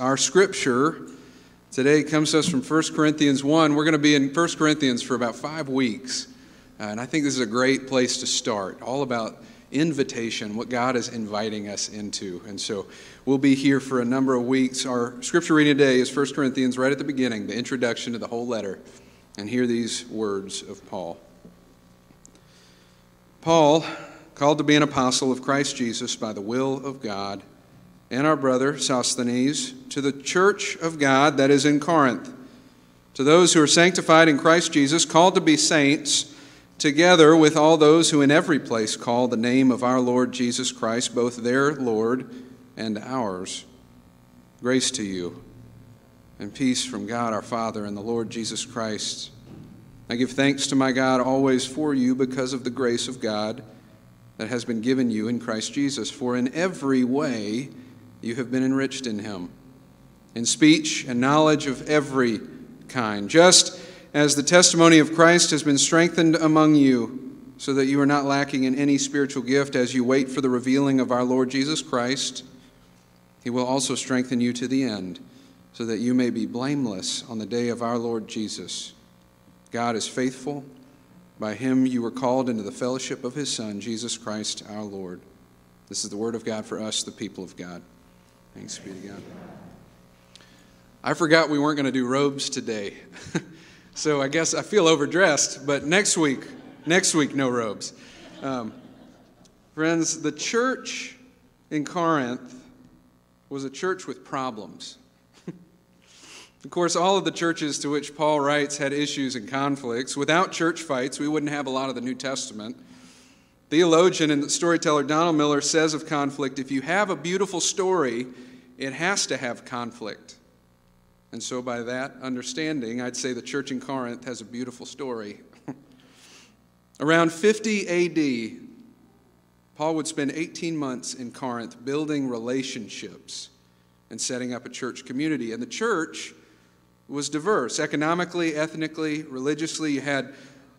Our scripture today comes to us from 1 Corinthians 1. We're going to be in 1 Corinthians for about five weeks. Uh, and I think this is a great place to start, all about invitation, what God is inviting us into. And so we'll be here for a number of weeks. Our scripture reading today is 1 Corinthians, right at the beginning, the introduction to the whole letter. And hear these words of Paul Paul, called to be an apostle of Christ Jesus by the will of God and our brother Sosthenes to the church of God that is in Corinth, to those who are sanctified in Christ Jesus, called to be saints, together with all those who in every place call the name of our Lord Jesus Christ, both their Lord and ours. Grace to you and peace from God our Father and the Lord Jesus Christ. I give thanks to my God always for you because of the grace of God that has been given you in Christ Jesus. For in every way, you have been enriched in him, in speech and knowledge of every kind, just as the testimony of Christ has been strengthened among you, so that you are not lacking in any spiritual gift as you wait for the revealing of our Lord Jesus Christ. He will also strengthen you to the end, so that you may be blameless on the day of our Lord Jesus. God is faithful. By him you were called into the fellowship of his Son, Jesus Christ our Lord. This is the word of God for us, the people of God. Thanks be to God. I forgot we weren't going to do robes today. so I guess I feel overdressed, but next week, next week, no robes. Um, friends, the church in Corinth was a church with problems. of course, all of the churches to which Paul writes had issues and conflicts. Without church fights, we wouldn't have a lot of the New Testament. Theologian and storyteller Donald Miller says of conflict if you have a beautiful story, it has to have conflict. And so, by that understanding, I'd say the church in Corinth has a beautiful story. Around 50 AD, Paul would spend 18 months in Corinth building relationships and setting up a church community. And the church was diverse economically, ethnically, religiously. You had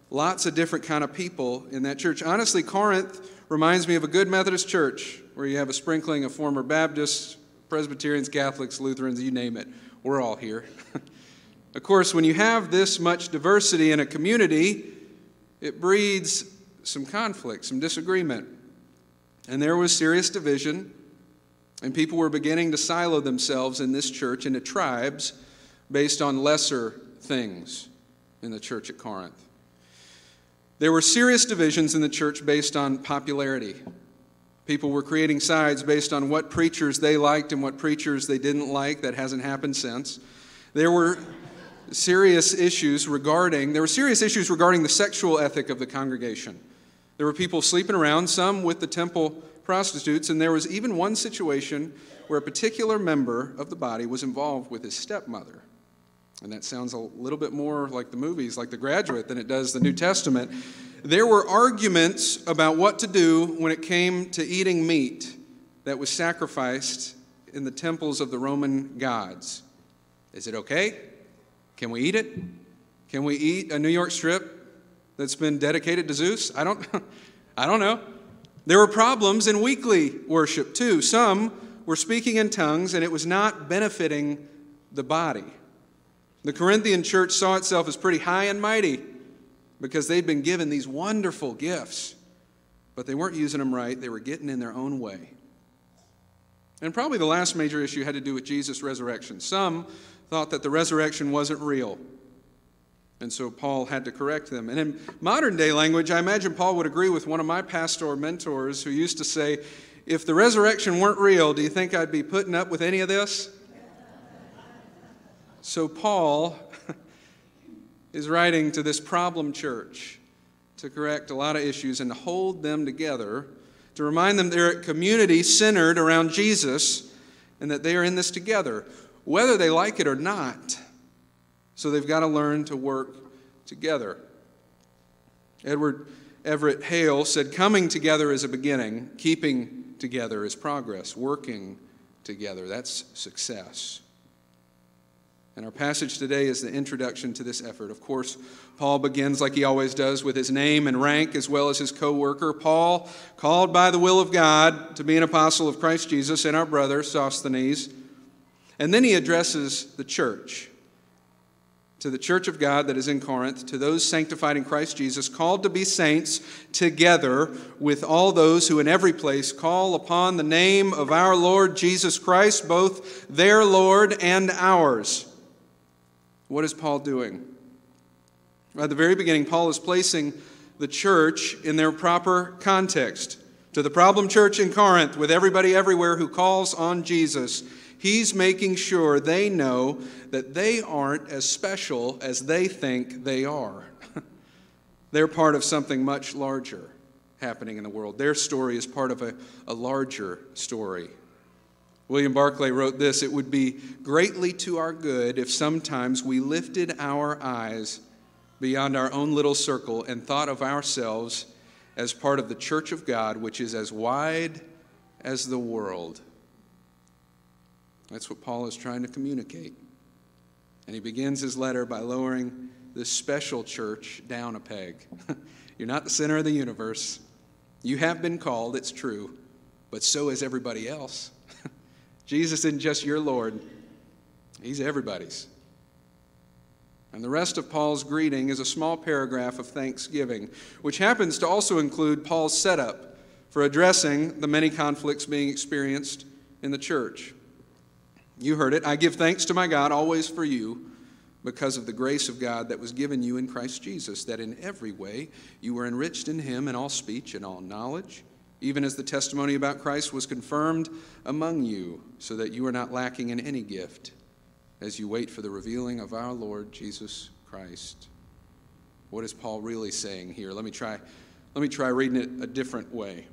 lots of different kind of people in that church. Honestly, Corinth reminds me of a good Methodist church where you have a sprinkling of former Baptists, Presbyterians, Catholics, Lutherans, you name it. We're all here. of course, when you have this much diversity in a community, it breeds some conflict, some disagreement. And there was serious division, and people were beginning to silo themselves in this church into tribes based on lesser things in the church at Corinth. There were serious divisions in the church based on popularity. People were creating sides based on what preachers they liked and what preachers they didn't like. That hasn't happened since. There were serious issues regarding there were serious issues regarding the sexual ethic of the congregation. There were people sleeping around, some with the temple prostitutes, and there was even one situation where a particular member of the body was involved with his stepmother. And that sounds a little bit more like the movies, like The Graduate, than it does the New Testament. There were arguments about what to do when it came to eating meat that was sacrificed in the temples of the Roman gods. Is it okay? Can we eat it? Can we eat a New York strip that's been dedicated to Zeus? I don't, I don't know. There were problems in weekly worship too. Some were speaking in tongues and it was not benefiting the body. The Corinthian church saw itself as pretty high and mighty because they'd been given these wonderful gifts, but they weren't using them right. They were getting in their own way. And probably the last major issue had to do with Jesus' resurrection. Some thought that the resurrection wasn't real. And so Paul had to correct them. And in modern day language, I imagine Paul would agree with one of my pastor mentors who used to say, If the resurrection weren't real, do you think I'd be putting up with any of this? So, Paul is writing to this problem church to correct a lot of issues and to hold them together, to remind them they're a community centered around Jesus and that they are in this together, whether they like it or not. So, they've got to learn to work together. Edward Everett Hale said, Coming together is a beginning, keeping together is progress, working together, that's success. And our passage today is the introduction to this effort. Of course, Paul begins, like he always does, with his name and rank as well as his co worker. Paul, called by the will of God to be an apostle of Christ Jesus, and our brother, Sosthenes. And then he addresses the church to the church of God that is in Corinth, to those sanctified in Christ Jesus, called to be saints, together with all those who in every place call upon the name of our Lord Jesus Christ, both their Lord and ours. What is Paul doing? At the very beginning, Paul is placing the church in their proper context. To the problem church in Corinth, with everybody everywhere who calls on Jesus, he's making sure they know that they aren't as special as they think they are. They're part of something much larger happening in the world. Their story is part of a, a larger story. William Barclay wrote this It would be greatly to our good if sometimes we lifted our eyes beyond our own little circle and thought of ourselves as part of the church of God, which is as wide as the world. That's what Paul is trying to communicate. And he begins his letter by lowering this special church down a peg. You're not the center of the universe. You have been called, it's true, but so is everybody else. Jesus isn't just your Lord, He's everybody's. And the rest of Paul's greeting is a small paragraph of thanksgiving, which happens to also include Paul's setup for addressing the many conflicts being experienced in the church. You heard it. I give thanks to my God always for you because of the grace of God that was given you in Christ Jesus, that in every way you were enriched in him in all speech and all knowledge, even as the testimony about Christ was confirmed among you, so that you are not lacking in any gift as you wait for the revealing of our Lord Jesus Christ. What is Paul really saying here? Let me try, let me try reading it a different way.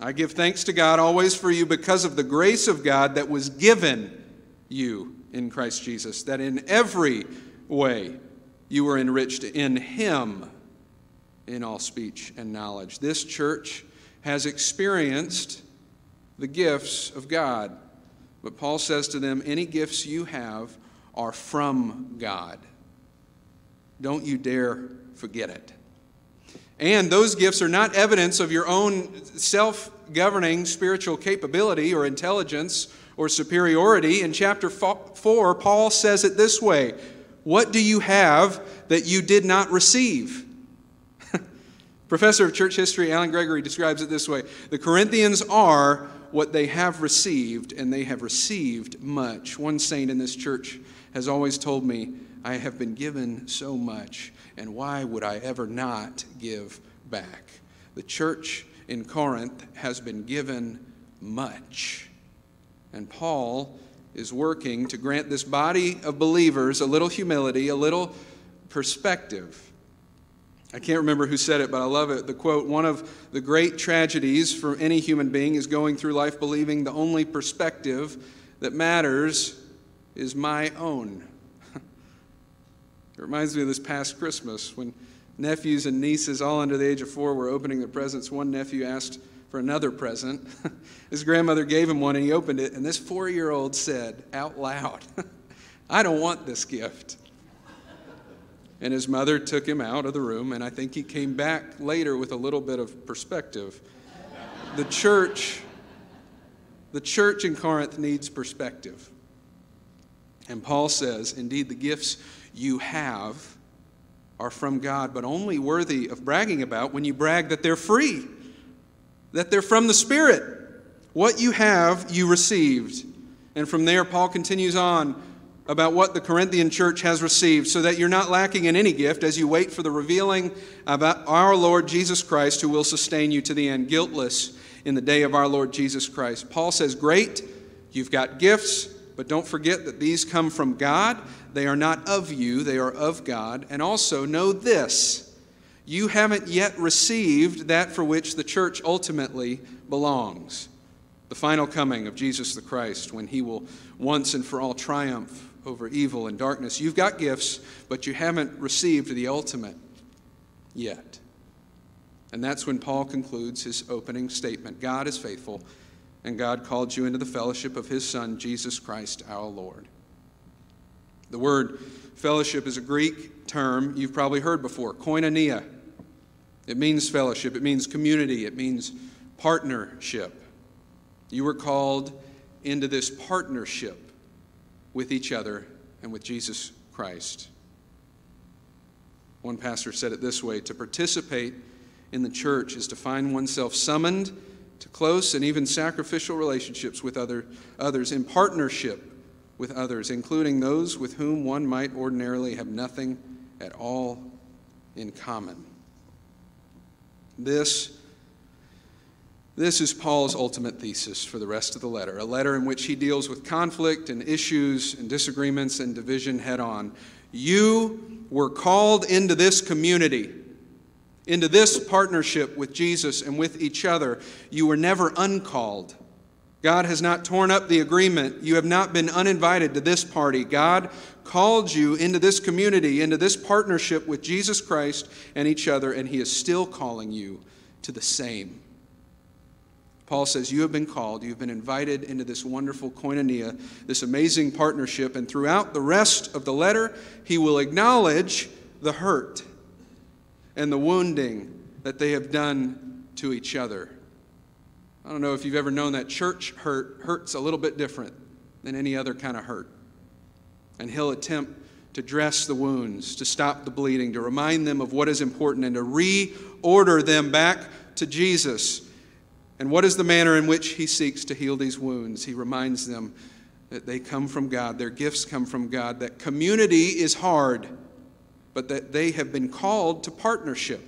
I give thanks to God always for you because of the grace of God that was given you in Christ Jesus, that in every way you were enriched in Him in all speech and knowledge. This church has experienced the gifts of God. But Paul says to them, Any gifts you have are from God. Don't you dare forget it. And those gifts are not evidence of your own self governing spiritual capability or intelligence or superiority. In chapter 4, Paul says it this way What do you have that you did not receive? Professor of church history Alan Gregory describes it this way The Corinthians are what they have received, and they have received much. One saint in this church has always told me, I have been given so much, and why would I ever not give back? The church in Corinth has been given much. And Paul is working to grant this body of believers a little humility, a little perspective. I can't remember who said it, but I love it. The quote One of the great tragedies for any human being is going through life believing the only perspective that matters is my own. it reminds me of this past Christmas when nephews and nieces, all under the age of four, were opening their presents. One nephew asked for another present. His grandmother gave him one and he opened it, and this four year old said out loud, I don't want this gift. And his mother took him out of the room, and I think he came back later with a little bit of perspective. The church, the church in Corinth needs perspective. And Paul says, Indeed, the gifts you have are from God, but only worthy of bragging about when you brag that they're free, that they're from the Spirit. What you have, you received. And from there, Paul continues on about what the Corinthian church has received, so that you're not lacking in any gift as you wait for the revealing of our Lord Jesus Christ, who will sustain you to the end, guiltless in the day of our Lord Jesus Christ. Paul says, Great, you've got gifts, but don't forget that these come from God. They are not of you, they are of God. And also know this you haven't yet received that for which the church ultimately belongs the final coming of Jesus the Christ, when he will once and for all triumph over evil and darkness. You've got gifts, but you haven't received the ultimate yet. And that's when Paul concludes his opening statement God is faithful, and God called you into the fellowship of his Son, Jesus Christ our Lord. The word fellowship is a Greek term you've probably heard before koinonia. It means fellowship, it means community, it means partnership. You were called into this partnership with each other and with Jesus Christ. One pastor said it this way to participate in the church is to find oneself summoned to close and even sacrificial relationships with other, others in partnership with others, including those with whom one might ordinarily have nothing at all in common. This, this is Paul's ultimate thesis for the rest of the letter, a letter in which he deals with conflict and issues and disagreements and division head on. You were called into this community into this partnership with Jesus and with each other. You were never uncalled. God has not torn up the agreement. You have not been uninvited to this party. God called you into this community, into this partnership with Jesus Christ and each other, and He is still calling you to the same. Paul says, You have been called, you've been invited into this wonderful koinonia, this amazing partnership, and throughout the rest of the letter, he will acknowledge the hurt and the wounding that they have done to each other. I don't know if you've ever known that church hurt hurts a little bit different than any other kind of hurt. And he'll attempt to dress the wounds, to stop the bleeding, to remind them of what is important, and to reorder them back to Jesus. And what is the manner in which he seeks to heal these wounds? He reminds them that they come from God, their gifts come from God, that community is hard but that they have been called to partnership.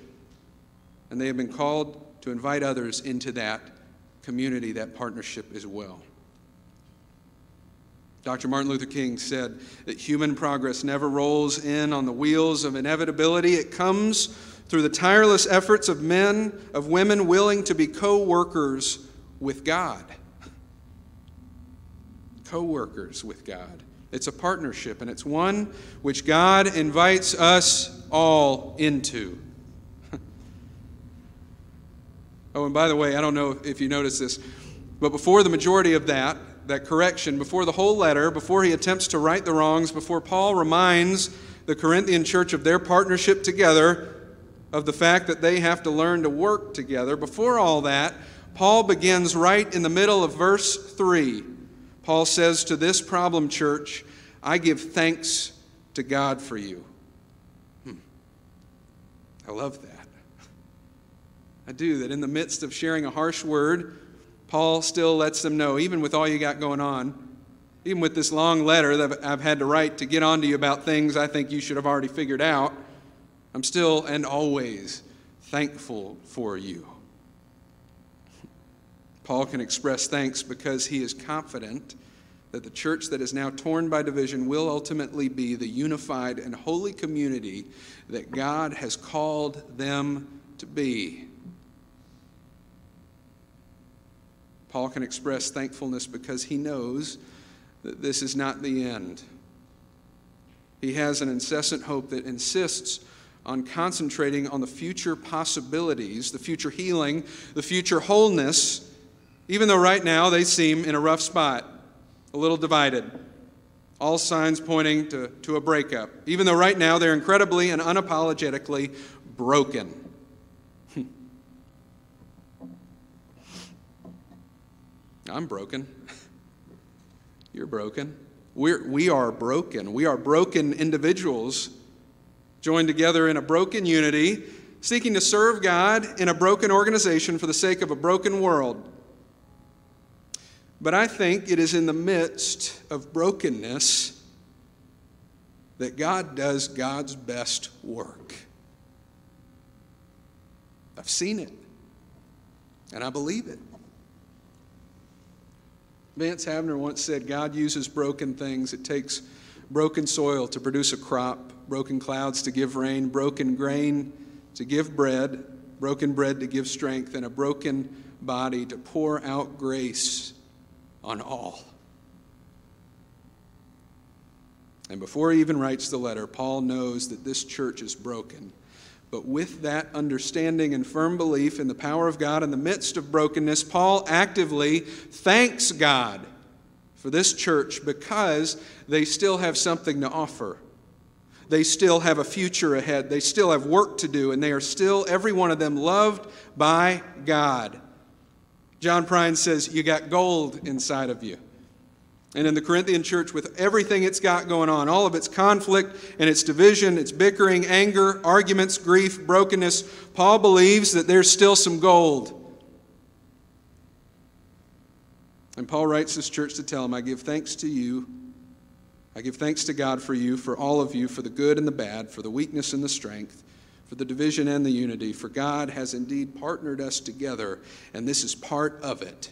And they have been called to invite others into that community, that partnership as well. Dr. Martin Luther King said that human progress never rolls in on the wheels of inevitability. It comes through the tireless efforts of men, of women willing to be co workers with God. Co workers with God. It's a partnership, and it's one which God invites us all into. oh, and by the way, I don't know if you noticed this, but before the majority of that, that correction, before the whole letter, before he attempts to right the wrongs, before Paul reminds the Corinthian church of their partnership together, of the fact that they have to learn to work together, before all that, Paul begins right in the middle of verse 3 Paul says to this problem church, I give thanks to God for you. Hmm. I love that. I do, that in the midst of sharing a harsh word, Paul still lets them know, even with all you got going on, even with this long letter that I've had to write to get on to you about things I think you should have already figured out, I'm still and always thankful for you. Paul can express thanks because he is confident that the church that is now torn by division will ultimately be the unified and holy community that God has called them to be. Paul can express thankfulness because he knows that this is not the end. He has an incessant hope that insists on concentrating on the future possibilities, the future healing, the future wholeness even though right now they seem in a rough spot, a little divided. All signs pointing to, to a breakup, even though right now they're incredibly and unapologetically broken. Hmm. I'm broken. You're broken. We're, we are broken. We are broken individuals joined together in a broken unity, seeking to serve God in a broken organization for the sake of a broken world. But I think it is in the midst of brokenness that God does God's best work. I've seen it, and I believe it. Vance Havner once said God uses broken things. It takes broken soil to produce a crop, broken clouds to give rain, broken grain to give bread, broken bread to give strength, and a broken body to pour out grace on all. And before he even writes the letter, Paul knows that this church is broken. But with that understanding and firm belief in the power of God in the midst of brokenness, Paul actively thanks God for this church because they still have something to offer. They still have a future ahead. They still have work to do, and they are still, every one of them, loved by God. John Prine says, You got gold inside of you. And in the Corinthian church, with everything it's got going on, all of its conflict and its division, its bickering, anger, arguments, grief, brokenness, Paul believes that there's still some gold. And Paul writes this church to tell him, I give thanks to you. I give thanks to God for you, for all of you, for the good and the bad, for the weakness and the strength, for the division and the unity. For God has indeed partnered us together, and this is part of it.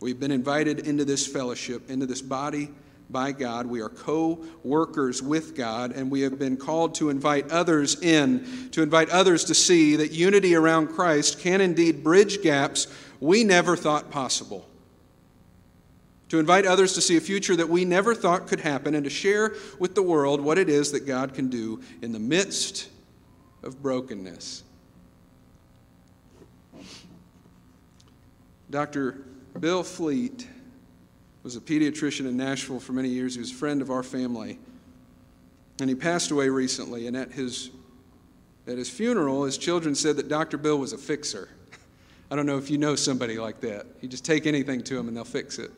We've been invited into this fellowship, into this body by God. We are co workers with God, and we have been called to invite others in, to invite others to see that unity around Christ can indeed bridge gaps we never thought possible. To invite others to see a future that we never thought could happen, and to share with the world what it is that God can do in the midst of brokenness. Dr. Bill Fleet was a pediatrician in Nashville for many years. He was a friend of our family. And he passed away recently. And at his, at his funeral, his children said that Dr. Bill was a fixer. I don't know if you know somebody like that. You just take anything to them and they'll fix it.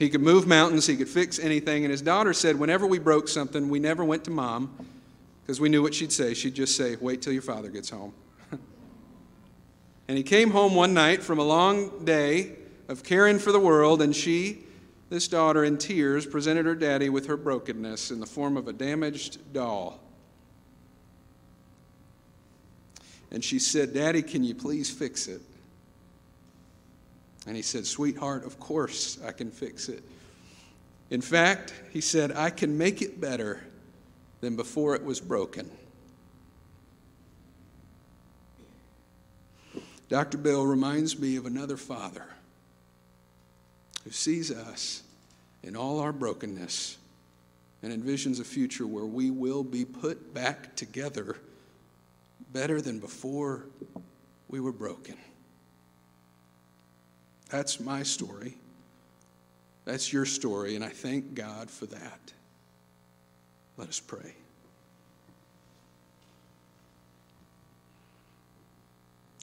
He could move mountains, he could fix anything. And his daughter said, whenever we broke something, we never went to mom because we knew what she'd say. She'd just say, Wait till your father gets home. And he came home one night from a long day of caring for the world, and she, this daughter, in tears, presented her daddy with her brokenness in the form of a damaged doll. And she said, Daddy, can you please fix it? And he said, Sweetheart, of course I can fix it. In fact, he said, I can make it better than before it was broken. Dr. Bill reminds me of another father who sees us in all our brokenness and envisions a future where we will be put back together better than before we were broken. That's my story. That's your story, and I thank God for that. Let us pray.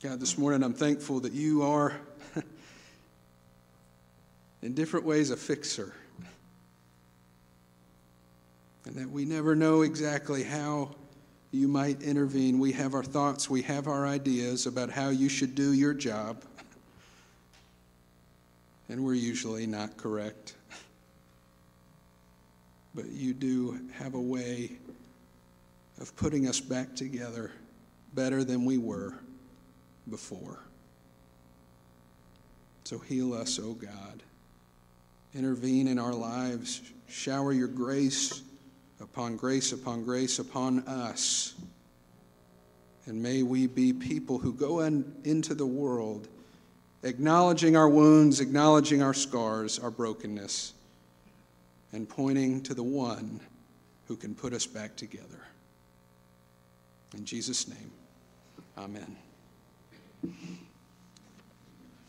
God, this morning I'm thankful that you are, in different ways, a fixer. And that we never know exactly how you might intervene. We have our thoughts, we have our ideas about how you should do your job. And we're usually not correct. But you do have a way of putting us back together better than we were before. So heal us, O oh God. Intervene in our lives. Shower your grace upon grace upon grace upon us. And may we be people who go in, into the world acknowledging our wounds, acknowledging our scars, our brokenness, and pointing to the one who can put us back together. In Jesus' name, amen.